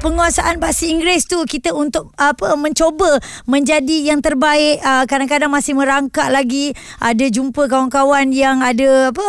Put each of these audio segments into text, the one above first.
penguasaan bahasa Inggeris tu kita untuk apa mencuba menjadi yang terbaik. Uh, kadang-kadang masih merangkak lagi. Ada jumpa kawan-kawan yang ada apa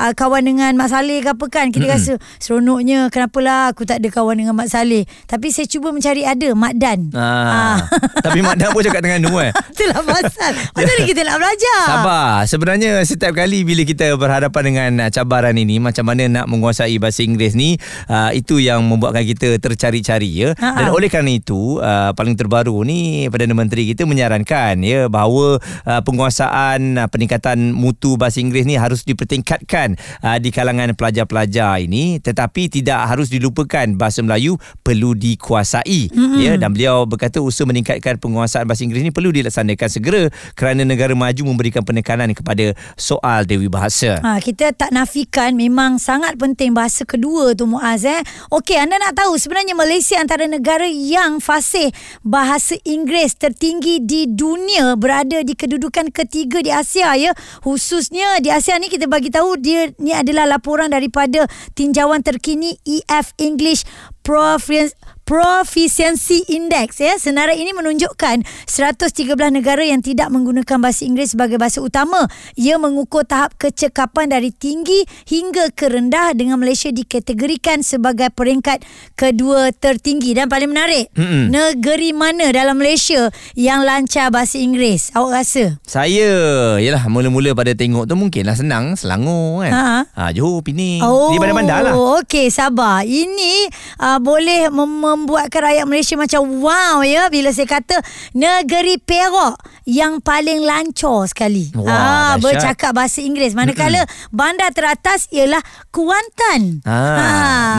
uh, kawan dengan Mak Saleh ke apa kan kita mm-hmm. rasa seronoknya kenapalah aku tak ada kawan dengan Mak Saleh. Tapi saya cuba mencari ada Mak Dan. Ah, ah. tapi Mak Dan pun cakap dengan Nu eh. Itulah pasal. Macam ni kita nak belajar. Sabar. Sebenarnya setiap kali bila kita berhadapan dengan cabaran ini macam mana nak menguasai bahasa Inggeris ni uh, itu yang membuatkan kita tercari-cari hari ya Ha-ha. dan oleh kerana itu uh, paling terbaru ni Perdana Menteri kita menyarankan ya bahawa uh, penguasaan uh, peningkatan mutu bahasa Inggeris ni harus dipertingkatkan uh, di kalangan pelajar-pelajar ini tetapi tidak harus dilupakan bahasa Melayu perlu dikuasai mm-hmm. ya dan beliau berkata usaha meningkatkan penguasaan bahasa Inggeris ni perlu dilaksanakan segera kerana negara maju memberikan penekanan kepada soal dewi bahasa. Ha kita tak nafikan memang sangat penting bahasa kedua tu Muaz eh. Okey anda nak tahu sebenarnya Malaysia Malaysia antara negara yang fasih bahasa Inggeris tertinggi di dunia berada di kedudukan ketiga di Asia ya. Khususnya di Asia ni kita bagi tahu dia ni adalah laporan daripada tinjauan terkini EF English Province Proficiency Index ya. Senarai ini menunjukkan 113 negara yang tidak menggunakan bahasa Inggeris sebagai bahasa utama. Ia mengukur tahap kecekapan dari tinggi hingga ke rendah dengan Malaysia dikategorikan sebagai peringkat kedua tertinggi dan paling menarik. Mm-mm. Negeri mana dalam Malaysia yang lancar bahasa Inggeris? Awak rasa? Saya, yalah mula-mula pada tengok tu mungkinlah senang Selangor kan. Ha, ha Johor, Pening. Oh, di bandar-bandar lah. Okey, sabar. Ini uh, boleh mem- membuatkan rakyat Malaysia macam wow ya bila saya kata negeri Perak yang paling lancar sekali. Wah, ha, bercakap bahasa Inggeris. Manakala bandar teratas ialah Kuantan. Ha, ha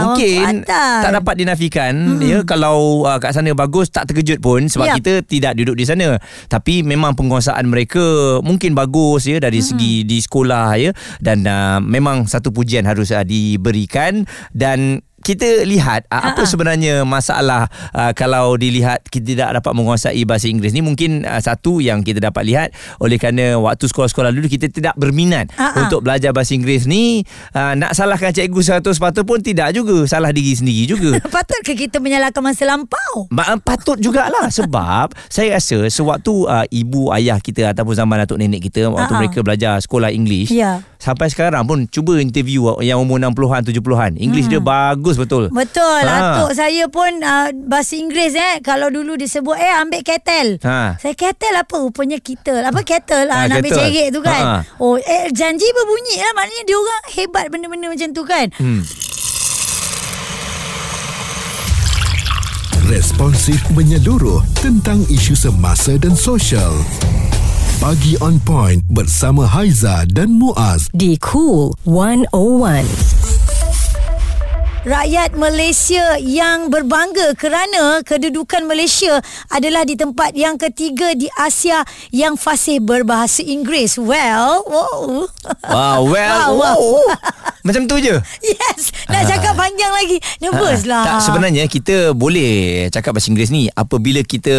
mungkin Kuantan. tak dapat dinafikan Mm-mm. ya kalau uh, kat sana bagus tak terkejut pun sebab yep. kita tidak duduk di sana. Tapi memang penguasaan mereka mungkin bagus ya dari Mm-mm. segi di sekolah ya dan uh, memang satu pujian harus uh, diberikan dan kita lihat uh, apa sebenarnya masalah uh, kalau dilihat kita tidak dapat menguasai bahasa Inggeris ni mungkin uh, satu yang kita dapat lihat oleh kerana waktu sekolah-sekolah dulu kita tidak berminat uh-huh. untuk belajar bahasa Inggeris ni uh, nak salahkan cikgu satu sepatut pun tidak juga salah diri sendiri juga patut ke kita menyalahkan masa lampau Ma- patut jugalah sebab saya rasa sewaktu uh, ibu ayah kita ataupun zaman atuk nenek kita waktu uh-huh. mereka belajar sekolah Inggeris yeah. sampai sekarang pun cuba interview yang umur 60-an 70-an Inggeris uh-huh. dia bagus bagus betul. Betul. Ha. Atuk saya pun uh, bahasa Inggeris eh kalau dulu disebut eh ambil kettle. Ha. Saya kettle apa rupanya kita. Apa kettle ha, nak ambil cerik tu kan. Ha. Oh eh janji berbunyi lah maknanya dia orang hebat benda-benda macam tu kan. Hmm. Responsif menyeluruh tentang isu semasa dan sosial. Pagi on point bersama Haiza dan Muaz di Cool 101 rakyat Malaysia yang berbangga kerana kedudukan Malaysia adalah di tempat yang ketiga di Asia yang fasih berbahasa Inggeris. Well, wow. Wow, well, wow. wow. Macam tu je. Yes, nak cakap panjang lagi. Nervous lah. Tak, sebenarnya kita boleh cakap bahasa Inggeris ni apabila kita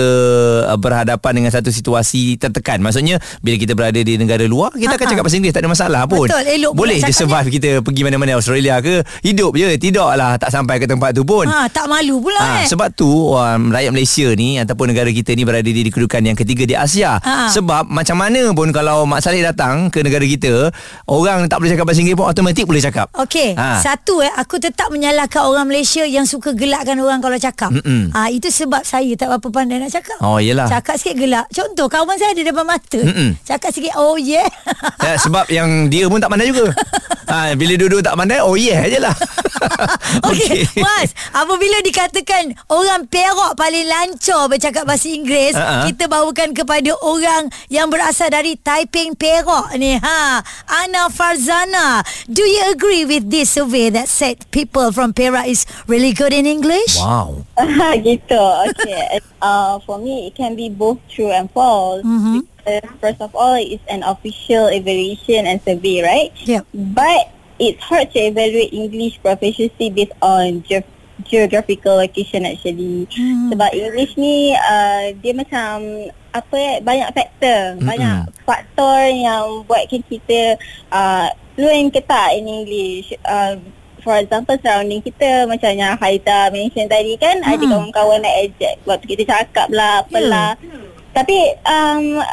uh, berhadapan dengan satu situasi tertekan. Maksudnya bila kita berada di negara luar, kita akan cakap bahasa Inggeris tak ada masalah pun. Betul, elok boleh je survive kita pergi mana-mana Australia ke, hidup je. Tidak lah tak sampai ke tempat tu pun. Ha, tak malu pula ha, eh. Sebab tu um, rakyat Malaysia ni ataupun negara kita ni berada di kedudukan yang ketiga di Asia. Ha. Sebab macam mana pun kalau Mak Saleh datang ke negara kita, orang tak boleh cakap bahasa Inggeris pun automatik boleh cakap. Okey, ha. satu eh aku tetap menyalahkan orang Malaysia yang suka gelakkan orang kalau cakap. Ah ha, itu sebab saya tak apa pandai nak cakap. Oh iyalah. Cakap sikit gelak. Contoh kawan saya ada depan mata. Mm-mm. Cakap sikit oh yeah. ya, sebab yang dia pun tak pandai juga. ha, bila duduk tak pandai oh yeah ajalah. Okey, okay. Mas, apabila dikatakan orang Perak paling lancar bercakap bahasa Inggeris, uh-huh. kita bawakan kepada orang yang berasal dari Taiping Perak ni. Ha, Ana Farzana, do you agree with this survey that said people from Perak is really good in English? Wow. gitu. Okay. uh, for me, it can be both true and false. Mm-hmm. First of all, it's an official evaluation and survey, right? Yeah. But it's hard to evaluate English proficiency based on ge- geographical location actually. Hmm. Sebab English ni uh, dia macam apa ya banyak faktor, hmm. banyak faktor yang buatkan kita uh, fluent ke tak in English. Uh, for example surrounding kita macam yang Haida mention tadi kan hmm. ada kawan-kawan nak eject waktu kita cakap lah apalah. Hmm. Tapi um,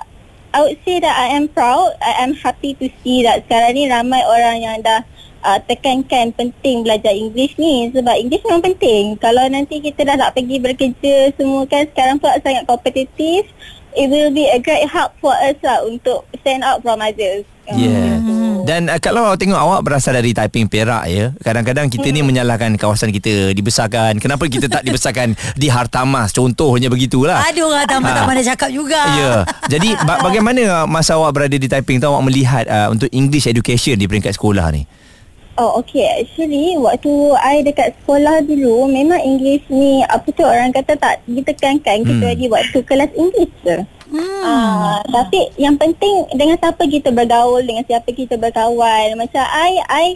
I would say that I am proud, I am happy to see that sekarang ni ramai orang yang dah uh, tekankan penting belajar English ni sebab English memang penting. Kalau nanti kita dah nak pergi bekerja semua kan sekarang pula sangat kompetitif, it will be a great help for us lah untuk stand out from others. Yeah. Hmm. Dan uh, kalau tengok awak berasal dari Taiping Perak ya. Kadang-kadang kita hmm. ni menyalahkan kawasan kita dibesarkan. Kenapa kita tak dibesarkan di Hartamas? Contohnya begitulah. Aduh Hartamas ha. tak mana cakap juga. Ya. Yeah. Jadi ba- bagaimana masa awak berada di Taiping tu awak melihat uh, untuk English education di peringkat sekolah ni? Oh okay Actually Waktu I dekat sekolah dulu Memang English ni Apa tu orang kata tak Ditekankan hmm. Kecuali waktu kelas English tu hmm. uh, Tapi yang penting Dengan siapa kita bergaul Dengan siapa kita berkawan. Macam I I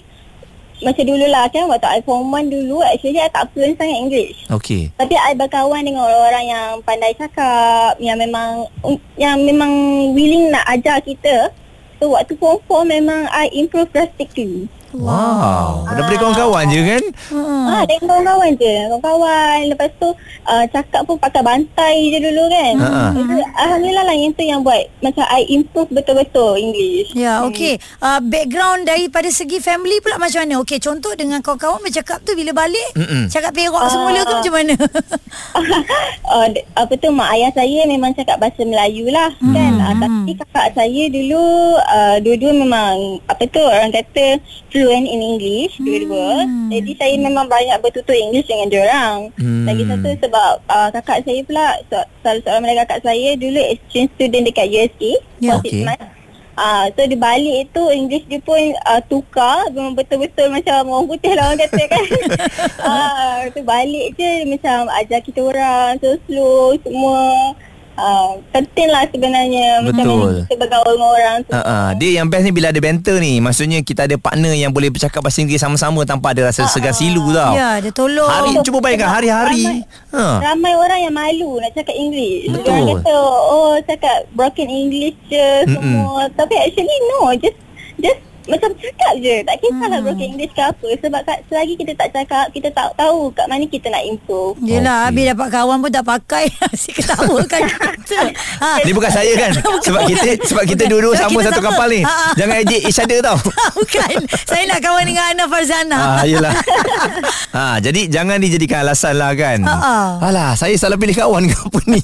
macam dulu lah kan Waktu I form 1 dulu Actually I tak fluent sangat English. Okay Tapi I berkawan dengan orang-orang yang Pandai cakap Yang memang Yang memang willing nak ajar kita. So waktu form 4 Memang I improve drastically Wow. Ah. Daripada kawan-kawan je kan? Hmm. Ah, dengan kawan-kawan je. Kawan-kawan. Lepas tu uh, cakap pun pakai bantai je dulu kan. Ha. Jadi, Alhamdulillah lah yang tu yang buat macam I improve betul-betul English. Ya, hmm. okey. Uh, background daripada segi family pula macam mana? Okey, contoh dengan kawan-kawan bercakap tu bila balik Mm-mm. cakap perak uh, semula ke macam mana? uh, apa tu mak ayah saya memang cakap bahasa Melayu lah hmm. kan. Uh, tapi kakak saya dulu uh, dua-dua memang apa tu orang kata fluent in English hmm. dua-dua. Jadi saya memang banyak bertutur English dengan dia orang. Hmm. Lagi satu sebab uh, kakak saya pula salah seorang mereka kakak saya dulu exchange student dekat USA yeah. for okay. Ah, uh, so di balik itu English dia pun uh, tukar memang betul-betul macam orang putih lah orang kata kan. Ah, uh, tu balik je macam ajar kita orang so slow semua. Uh, penting lah sebenarnya Betul. macam mana kita bergaul dengan orang tu. Uh, uh. Dia yang best ni bila ada banter ni. Maksudnya kita ada partner yang boleh bercakap bahasa Inggeris sama-sama tanpa ada rasa uh, segar silu tau. Ya, dia tolong. Hari cuba bayangkan hari-hari. Ramai, ha. ramai orang yang malu nak cakap Inggeris. Betul. Orang kata, oh cakap broken English je semua. Mm-mm. Tapi actually no, just just macam cakap je tak kisahlah hmm. broken English ke apa sebab kat, selagi kita tak cakap kita tak tahu kat mana kita nak improve yelah okay. habis dapat kawan pun tak pakai asyik ketawa kan kita ha. ni bukan saya kan sebab kita sebab kita dua-dua sama satu sama. kapal ni ha, ha. jangan ejek each other tau bukan saya nak kawan dengan Ana Farzana ha, yelah ha, jadi jangan dijadikan alasan lah kan ha, ha. alah saya salah pilih kawan ke apa ni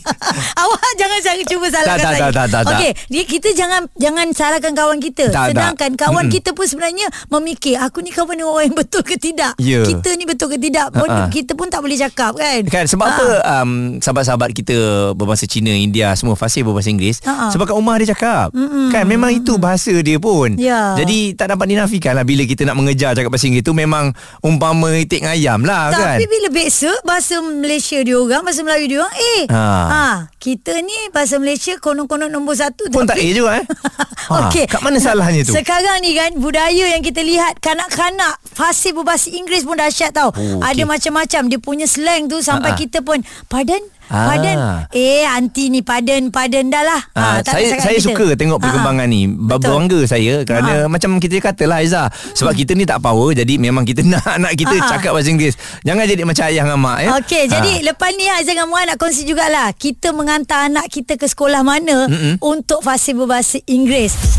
awak jangan jangan cuba salahkan tak, saya tak, tak, tak, tak. Okey, kita jangan jangan salahkan kawan kita tak, sedangkan tak. kawan hmm. kita pun sebenarnya memikir aku ni kawan dengan orang yang betul ke tidak yeah. kita ni betul ke tidak pun uh-huh. kita pun tak boleh cakap kan kan sebab uh-huh. apa um, sahabat-sahabat kita berbahasa Cina India semua fasih berbahasa Inggeris uh-huh. sebab kat rumah dia cakap uh-huh. kan memang itu bahasa dia pun yeah. jadi tak dapat dinafikan lah bila kita nak mengejar cakap bahasa Inggeris tu memang umpama itik ngayam lah tapi kan tapi bila biasa bahasa Malaysia dia orang bahasa Melayu dia orang eh ha. ha kita ni bahasa Malaysia konon-konon nombor satu pun tapi... tak eh juga eh ha. okay. kat mana salahnya tu sekarang ni kan budaya yang kita lihat kanak-kanak fasih berbahasa Inggeris pun dahsyat tau. Oh, okay. Ada macam-macam dia punya slang tu sampai uh-huh. kita pun pardon Ah. Padan Eh anti ni padan Padan dah lah ah, ha, Saya saya kita. suka tengok perkembangan ha, ni Berbangga saya Kerana ha. macam kita kata lah Aizah Sebab hmm. kita ni tak power Jadi memang kita nak Anak kita ha. cakap bahasa Inggeris Jangan jadi macam ayah dengan mak ya? Okey ha. jadi lepas ni Aizah dengan Muan nak kongsi jugalah Kita mengantar anak kita ke sekolah mana Mm-mm. Untuk fasih berbahasa Inggeris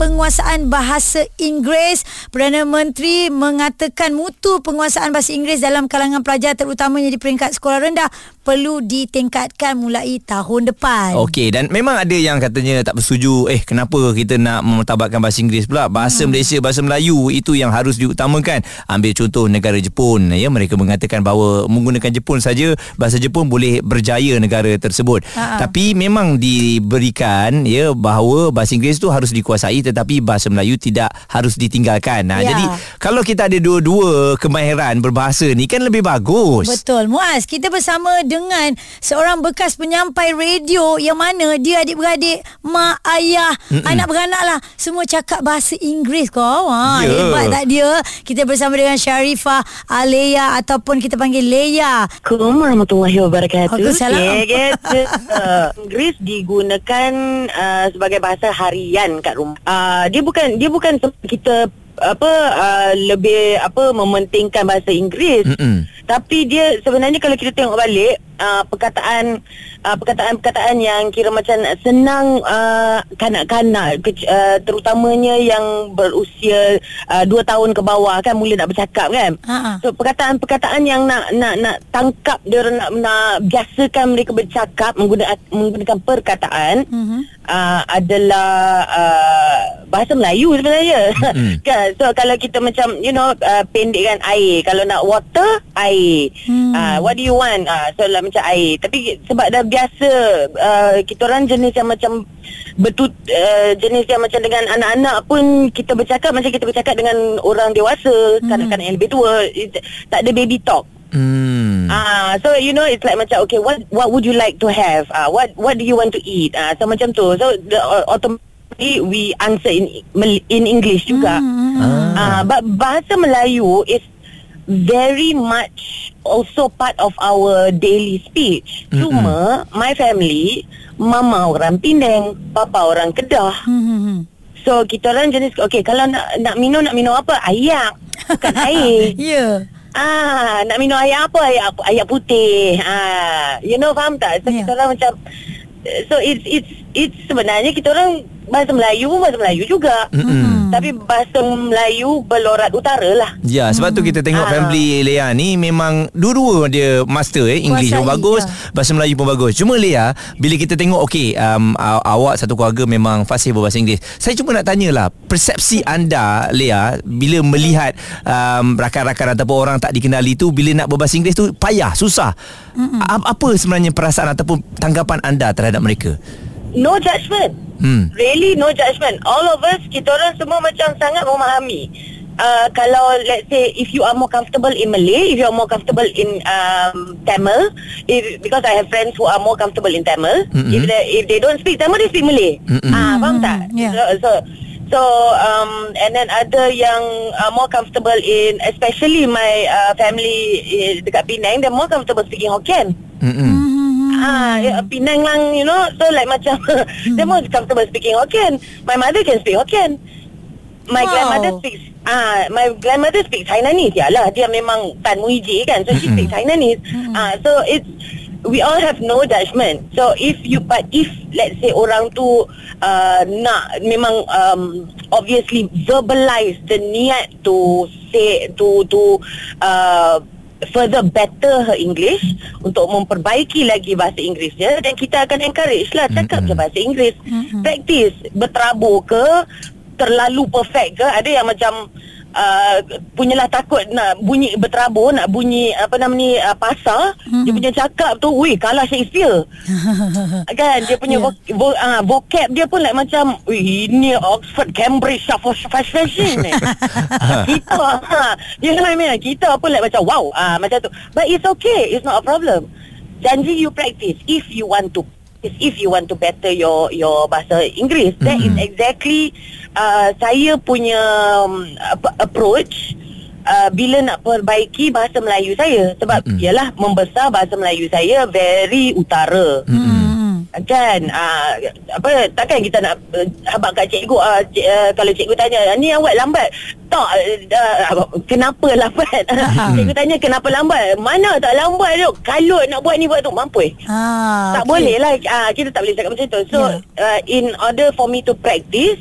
penguasaan bahasa Inggeris. Perdana Menteri mengatakan mutu penguasaan bahasa Inggeris dalam kalangan pelajar terutamanya di peringkat sekolah rendah perlu ditingkatkan mulai tahun depan. Okey dan memang ada yang katanya tak bersetuju eh kenapa kita nak memutabatkan bahasa Inggeris pula? Bahasa hmm. Malaysia, bahasa Melayu itu yang harus diutamakan. Ambil contoh negara Jepun ya mereka mengatakan bahawa menggunakan Jepun saja bahasa Jepun boleh berjaya negara tersebut. Ha-ha. Tapi memang diberikan ya bahawa bahasa Inggeris itu harus dikuasai tetapi bahasa Melayu tidak harus ditinggalkan. Nah, Ya. jadi kalau kita ada dua-dua kemahiran berbahasa ni kan lebih bagus. Betul Muaz Kita bersama dengan Seorang bekas penyampai radio Yang mana dia adik-beradik Mak, ayah, Mm-mm. anak beranak lah Semua cakap bahasa Inggeris kau ha, Ya. Hebat tak dia Kita bersama dengan Sharifah Alea Ataupun kita panggil Leia Assalamualaikum warahmatullahi wabarakatuh. Waalaikumsalam. Okay, uh, Inggeris digunakan uh, sebagai bahasa harian kat rumah. Uh, dia bukan dia bukan kita apa uh, lebih apa mementingkan bahasa Inggeris. Mm-mm. Tapi dia sebenarnya kalau kita tengok balik uh, perkataan uh, perkataan-perkataan yang kira macam senang uh, kanak-kanak ke, uh, terutamanya yang berusia uh, 2 tahun ke bawah kan mula nak bercakap kan. Ha-ha. So perkataan-perkataan yang nak nak nak tangkap dia orang nak nak biasakan mereka bercakap menggunakan menggunakan perkataan Mhm. uh, adalah uh, bahasa Melayu sebenarnya. Mm-mm. kan so kalau kita macam you know uh, pendekkan air kalau nak water air. Hmm. Uh, what do you want? Uh, so lah macam air. Tapi sebab dah biasa uh, kita orang jenis yang macam betul uh, jenis yang macam dengan anak-anak pun kita bercakap macam kita bercakap dengan orang dewasa, kanak-kanak yang lebih tua. It, tak ada baby talk. Hmm. Ah, so you know it's like macam okay, what what would you like to have? Ah, what what do you want to eat? Ah, so macam tu. So the uh, automatically we answer in in English juga. Hmm. Ah, but bahasa Melayu is very much also part of our daily speech. Cuma my family, mama orang Penang, papa orang Kedah. Hmm. So kita orang jenis okay kalau nak nak minum nak minum apa? Air. Bukan air. Ya Ah, nak minum air apa? Air, air putih. Ah, you know faham tak? So Ya. kita orang macam so it's it's it's sebenarnya kita orang bahasa Melayu pun bahasa Melayu juga. Mm-mm. Tapi bahasa Melayu berlorat utara lah. Ya, sebab tu kita tengok Ah. family Lea ni memang dua-dua dia master eh. English pun bagus, ya. bahasa Melayu pun bagus. Cuma Lea, bila kita tengok okey, um, aw- awak satu keluarga memang fasih berbahasa Inggeris. Saya cuma nak tanyalah, persepsi anda Lea bila melihat um, rakan-rakan ataupun orang tak dikenali tu bila nak berbahasa Inggeris tu payah, susah. A- apa sebenarnya perasaan ataupun tanggapan anda terhadap mereka? No judgement. Hmm. Really no judgement. All of us, kita orang semua macam sangat memahami. Uh, kalau let's say if you are more comfortable in Malay, if you are more comfortable in um, Tamil, if, because I have friends who are more comfortable in Tamil, Mm-mm. if they if they don't speak Tamil, they speak Malay. Ah, faham tak? Yeah. So, so so um and then ada yang uh, more comfortable in especially my uh, family uh, dekat Penang, they're more comfortable speaking Hokkien. Mm-mm. Ah, ya, Penang lang, you know. So like macam they're more comfortable speaking Hokkien. My mother can speak Hokkien. My Wow. grandmother speaks ah my grandmother speaks Hainanese. Yalah, dia memang Tan Muiji kan. So she speaks Hainanese. Ah, so it's we all have no judgment. So if you but if let's say orang tu uh, nak memang um, obviously verbalize the niat to say to to uh, further better her English untuk memperbaiki lagi bahasa Inggeris dia dan kita akan encourage lah cakap je bahasa Inggeris. Practice berterabur ke terlalu perfect ke ada yang macam uh, punyalah takut nak bunyi berterabur nak bunyi apa nama ni uh, pasar dia punya cakap tu weh kalah Shakespeare. Kan dia punya Ya. yeah. vo, vo, uh, vocab dia pun like macam "Wih, ini Oxford Cambridge fast fashion ni. Kita ha, you know what I mean? Kita pun like macam wow ah macam tu. But it's okay it's not a problem. Janji you practice if you want to if you want to better your your bahasa Inggeris that is exactly uh, saya punya um, ap- approach Uh, bila nak perbaiki bahasa Melayu saya sebab mm. ialah membesar bahasa Melayu saya very utara Hmm. Kan? Uh, apa takkan kita nak uh, habaq kat cikgu uh, cik, uh, kalau cikgu tanya ni awak lambat? Tak uh, kenapa lambat? Cikgu tanya kenapa lambat? Mana tak lambat tu kalau nak buat ni buat tu mampu eh Ah, tak okey. boleh lah uh, kita tak boleh cakap macam tu. So Ya. uh, in order for me to practice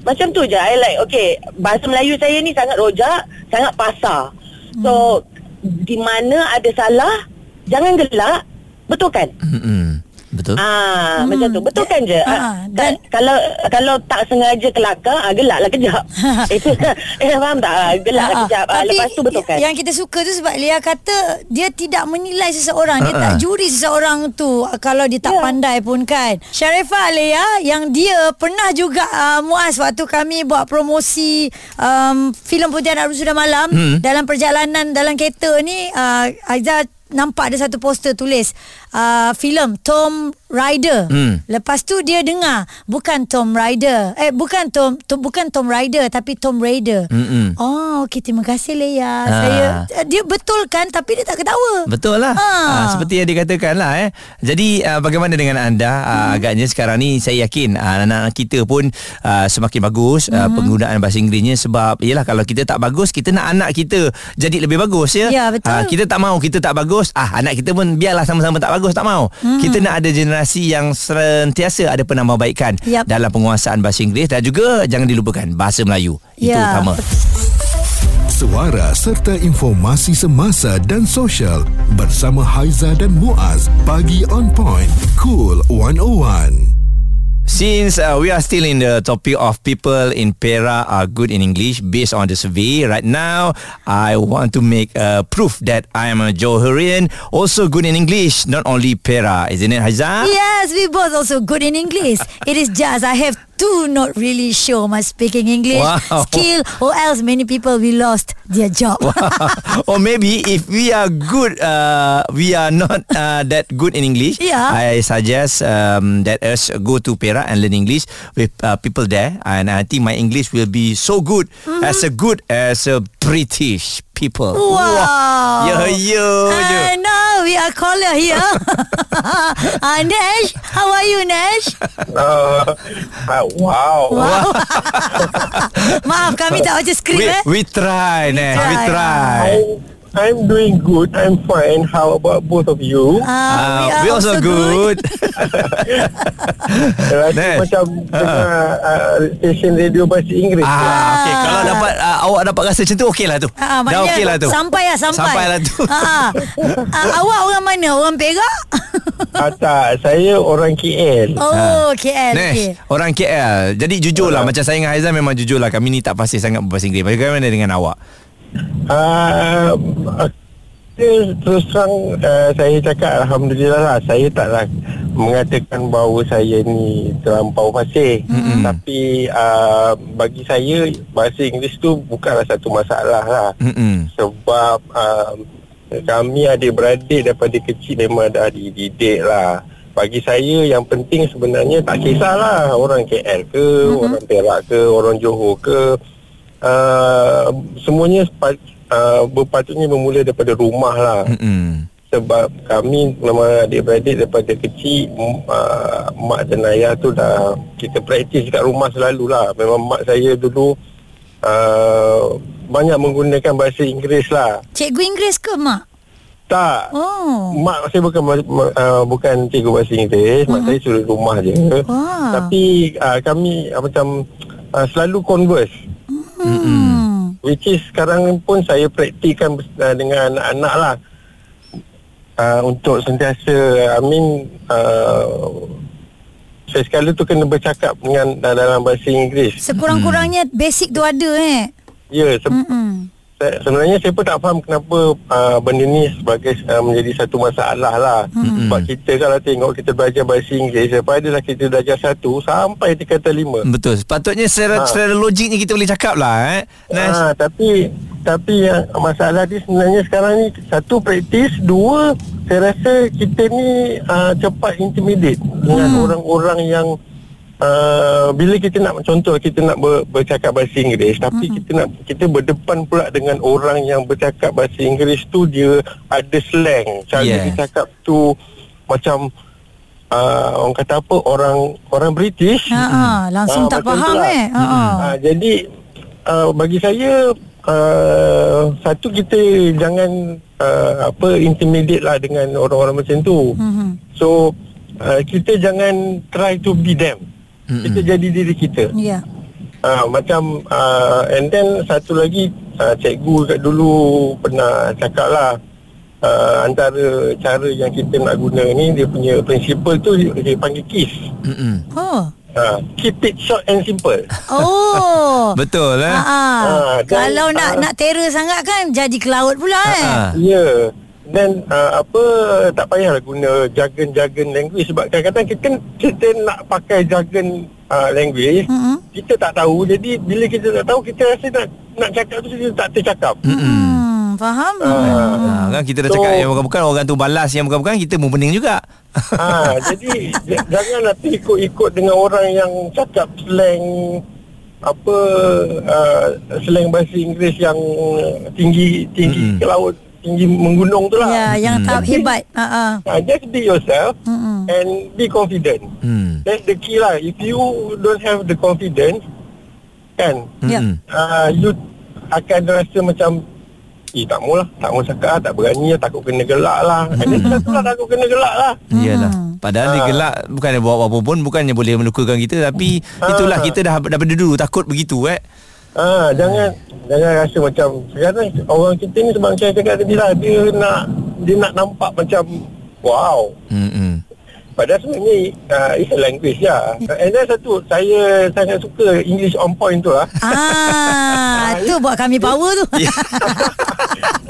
macam tu je. I like okay bahasa Melayu saya ni sangat rojak sangat pasar. So di mana ada salah jangan gelak betulkan. Mm-mm. Betul. Ah, macam tu. Betul kan je? Ah, Ah, dan- kan, kalau kalau tak sengaja kelakar, ah, gelaklah kejap. Itu eh faham tak? Ah, gelaklah Ah, kejap. Ah, Tapi lepas tu betul kan? Yang kita suka tu sebab Lia kata dia tidak menilai seseorang, dia Ah, tak ah. juri seseorang tu ah, kalau dia tak Ya. pandai pun kan. Syarifah Lia yang dia pernah juga uh, muas waktu kami buat promosi um, filem Putih Anak Sudah Malam Hmm. dalam perjalanan dalam kereta ni uh, Aizah nampak ada satu poster tulis uh, filem Tom Rider. Hmm. Lepas tu dia dengar bukan Tom Rider. Eh bukan Tom, Tom bukan Tom Rider tapi Tom Raider. Mm-mm. Oh, okey terima kasih Leah. Ah. Saya dia betul kan tapi dia tak ketawa. Betul lah Ha. ha. Seperti yang dikatakan lah eh. Jadi uh, bagaimana dengan anda uh, Agaknya sekarang ni Saya yakin uh, Anak-anak kita pun uh, Semakin bagus uh, Penggunaan bahasa Inggerisnya Sebab Yelah kalau kita tak bagus Kita nak anak kita Jadi lebih bagus ya Ya, betul. Ah, Kita tak mau Kita tak bagus ah Anak kita pun Biarlah sama-sama tak bagus Tak mau? Kita nak ada generasi Yang sentiasa Ada penambahbaikan Yap. Dalam penguasaan bahasa Inggeris Dan juga Jangan dilupakan Bahasa Melayu. Itu Ya. utama. Suara serta informasi semasa dan sosial bersama Haiza dan Muaz. Pagi on point cool 101 Since uh, we are still in the topic of people in Perak are good in English based on the survey, right now I want to make uh, proof that I am a Joharian also good in English, not only Perak, isn't it, Haiza? Yes, we both also good in English. It is just I have to not really show my speaking English Wow. skill or else many people will lost their job. or maybe if we are good, uh, we are not uh, that good in English. Yeah. I suggest um, that us go to Perak and learn English with uh, people there, and I think my English will be so good as a good as a British people. Wow. Yo yo yo. I know we are caller here. uh, Nash, how are you, Nash? Uh, uh, wow. Wow. Maaf kami tak baca skrip We, eh. we try, Neh. We try. try. I'm, doing good. I'm fine. How about both of you? Uh, Uh, we also good. Rasa Nash. macam dengar uh, stesen radio bahasa Inggeris. ah, okay. Kalau dapat uh, awak dapat rasa macam tu, okey lah tu. Ah, Dah okey lah tu. Sampai lah sampai. Sampai lah tu. Ah, ah, awak orang mana? Orang Perak? Ah, tak, saya orang KL. oh, KL. Nesh, Okay. orang KL. Jadi jujur lah Macam saya dengan Haizan Memang jujur lah Kami ni tak fasih sangat Berbahasa Inggeris Bagaimana dengan awak? Uh, saya terus terang uh, saya cakap Alhamdulillah lah Saya taklah mengatakan bahawa saya ni terlampau fasih mm-hmm. Tapi uh, bagi saya bahasa Inggeris tu bukanlah satu masalah lah Mm-mm. Sebab uh, kami adik-beradik daripada kecil memang dah dididik lah bagi saya yang penting sebenarnya tak kisahlah orang KL ke, mm-hmm. orang Perak ke, orang Johor ke uh, semuanya sepat, uh, berpatutnya bermula daripada rumah lah sebab kami memang adik-beradik daripada kecil m- uh, mak dan ayah tu dah kita praktis kat rumah selalulah memang mak saya dulu uh, banyak menggunakan bahasa Inggeris lah Cikgu Inggeris ke, Mak? tak Oh. Mak saya bukan uh, bukan cikgu bahasa Inggeris, mak saya suruh rumah je. Wah. Tapi uh, kami uh, macam uh, selalu converse. Hmm. Which is sekarang pun saya praktikkan uh, dengan anak-anak lah. Uh, untuk sentiasa, I mean, uh, saya sekali tu kena bercakap dengan dalam bahasa Inggeris. Sekurang-kurangnya basic tu ada eh. Ya, se- Mm-mm. Saya, sebenarnya saya pun tak faham kenapa uh, benda ni sebagai uh, menjadi satu masalah lah. Mm-hmm. Sebab kita kalau tengok kita belajar bahasa Inggeris daripada kita belajar satu sampai tingkatan lima. Betul Sepatutnya secara, Ha. secara logiknya Kita boleh cakap lah eh? Nash Ha, tapi tapi yang masalah dia sebenarnya sekarang ni satu praktis, dua saya rasa kita ni uh, cepat intimidate dengan orang-orang yang Uh, bila kita nak contoh kita nak ber, bercakap bahasa Inggeris tapi mm-hmm. kita nak kita berdepan pula dengan orang yang bercakap bahasa Inggeris tu dia ada slang cara yeah. dia cakap tu macam uh, orang kata apa orang orang British Ha ah, langsung Ah, tak faham tu lah. eh. Ha ah. Ha, jadi uh, bagi saya uh, satu kita jangan uh, apa intimidate lah dengan orang-orang macam tu. Mhm. So uh, kita jangan try to be them. Kita jadi diri kita. Ya. Uh, macam uh, and then satu lagi uh, cikgu kat dulu pernah cakap lah uh, antara cara yang kita nak guna ni dia punya prinsipal tu dia panggil KISS. Mm-mm. Oh. Ha, keep it short and simple. Oh. Betul eh? Ha, Ah, dan, Kalau nak ah, nak terror sangat kan jadi ke laut pula eh. Ah. Ya. Dan uh, apa tak payahlah guna jargon-jargon language sebab kadang-kadang kita kita nak pakai jargon uh, language Mm-mm. kita tak tahu jadi bila kita tak tahu kita rasa nak nak cakap tu kita tak tercakap. Hmm, faham? Ah, Ha, kan kita dah So- cakap yang bukan-bukan orang tu balas yang bukan-bukan kita pun pening juga. ha, jadi j- jangan nanti ikut-ikut dengan orang yang cakap slang apa uh, slang bahasa Inggeris yang tinggi tinggi Mm-mm. ke laut tinggi menggunung tu lah. Ya, yang Hmm. hebat. Ha ah. Ha, just be yourself Mm-mm. and be confident. Hmm. That's the key lah. If you don't have the confidence, kan, Ya. Mm-mm. uh, you akan rasa macam Eh tak mau lah Tak mau cakap lah Tak berani lah Takut kena gelak lah And then satu lah Takut kena gelak lah Iyalah. Padahal dia Ah. gelak bukan dia buat apa pun bukannya boleh melukakan kita tapi Ah. itulah kita dah daripada dulu takut begitu eh. Ah, jangan jangan rasa macam sekarang orang kita ni sebab saya cakap tadi lah dia nak dia nak nampak macam wow. Hmm. Padahal sebenarnya uh, it's a language ya. And then satu saya sangat suka English on point tu lah. Ah, tu buat kami power tu.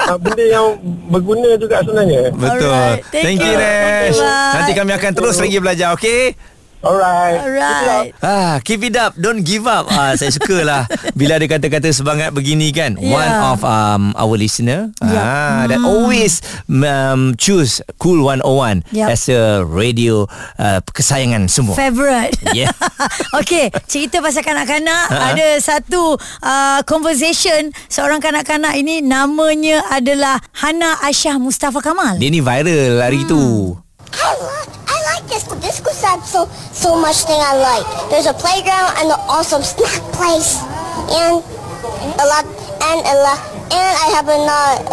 Ah, benda yang berguna juga sebenarnya. Betul. Alright. Thank Thank, you, you. Resh. Nanti kami akan terus lagi belajar, okey? Alright. Alright. Ah, keep it up, don't give up. Ah, saya sukalah bila ada kata-kata semangat begini kan. Yeah. One of um, our listener Yeah. ah, that always um, choose Cool 101 Yep. as a radio uh, kesayangan semua. Favorite. Yeah. Okey, cerita pasal kanak-kanak Ha-ha. ada satu uh, conversation seorang kanak-kanak ini namanya adalah Hana Aisyah Mustafa Kamal. Dia ni viral hari tu. Like, this. This school has so so much thing I like. There's a playground and an awesome snack place, and a lot and a lot. And I have a,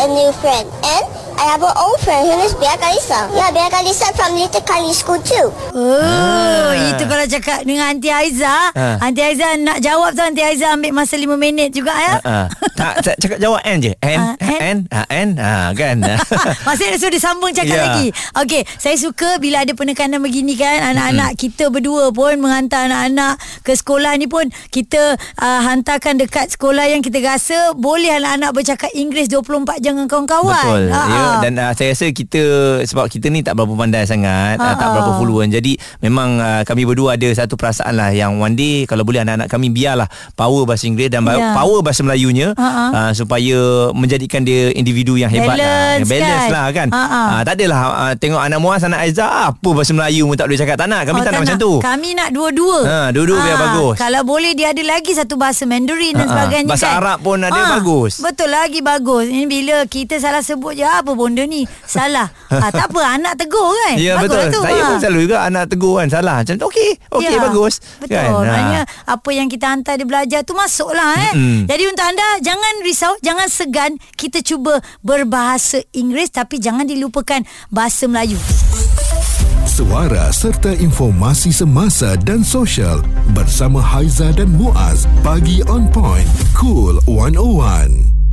a new friend, and I have an old friend. Her name is Bea Kalisa. Yeah, Bea Kalisa from Little Kali School too. Oh, itu kalau cakap dengan Aunty Aiza, Ha. Aunty Aiza nak jawab tu Aunty Aiza ambil masa 5 minit juga ya. Ah, tak, tak cakap jawab N je. N, Ah, N. N, ah, N, ah, kan. Maksudnya suruh disambung cakap Ya. lagi Okey Saya suka bila ada penekanan begini kan Anak-anak hmm. kita berdua pun Menghantar anak-anak ke sekolah ni pun Kita uh, hantarkan dekat sekolah yang kita rasa Boleh anak-anak bercakap Inggeris 24 jam dengan kawan-kawan Betul. Ha, Ya, ha. dan uh, saya rasa kita sebab kita ni tak berapa pandai sangat, uh, Ha, tak ha. berapa fluent. Jadi memang uh, kami berdua ada satu perasaan lah yang one day kalau boleh anak-anak kami biarlah power bahasa Inggeris dan Ya. power bahasa Melayunya Ha, ha. uh, supaya menjadikan dia individu yang hebat lah. Balance Balance kan? lah kan. Ha, ha. Uh, tak adalah uh, tengok anak Muaz anak Aizah apa bahasa Melayu pun tak boleh cakap. Tak nak. Kami Oh, tak, nak macam tu. Kami nak dua-dua Ha, dua-dua biar bagus. Kalau boleh dia ada lagi Satu bahasa Mandarin dan Ha, ha. sebagainya Bahasa kan Arab pun ada, bagus. Betul lagi bagus Ini bila kita salah sebut je Apa bonda ni Salah ha, Tak apa anak tegur kan Ya bagus betul. lah tu, Saya ha. pun selalu juga anak tegur kan salah. Macam tu okey. Okey Ya, bagus. Betul Kan? Ha. Maknanya Apa yang kita hantar dia belajar tu Masuk lah eh Mm-mm. Jadi untuk anda Jangan risau Jangan segan Kita cuba berbahasa Inggeris Tapi jangan dilupakan Bahasa Melayu Suara serta informasi semasa dan sosial bersama Haiza dan Muaz. Pagi on point. Cool 101.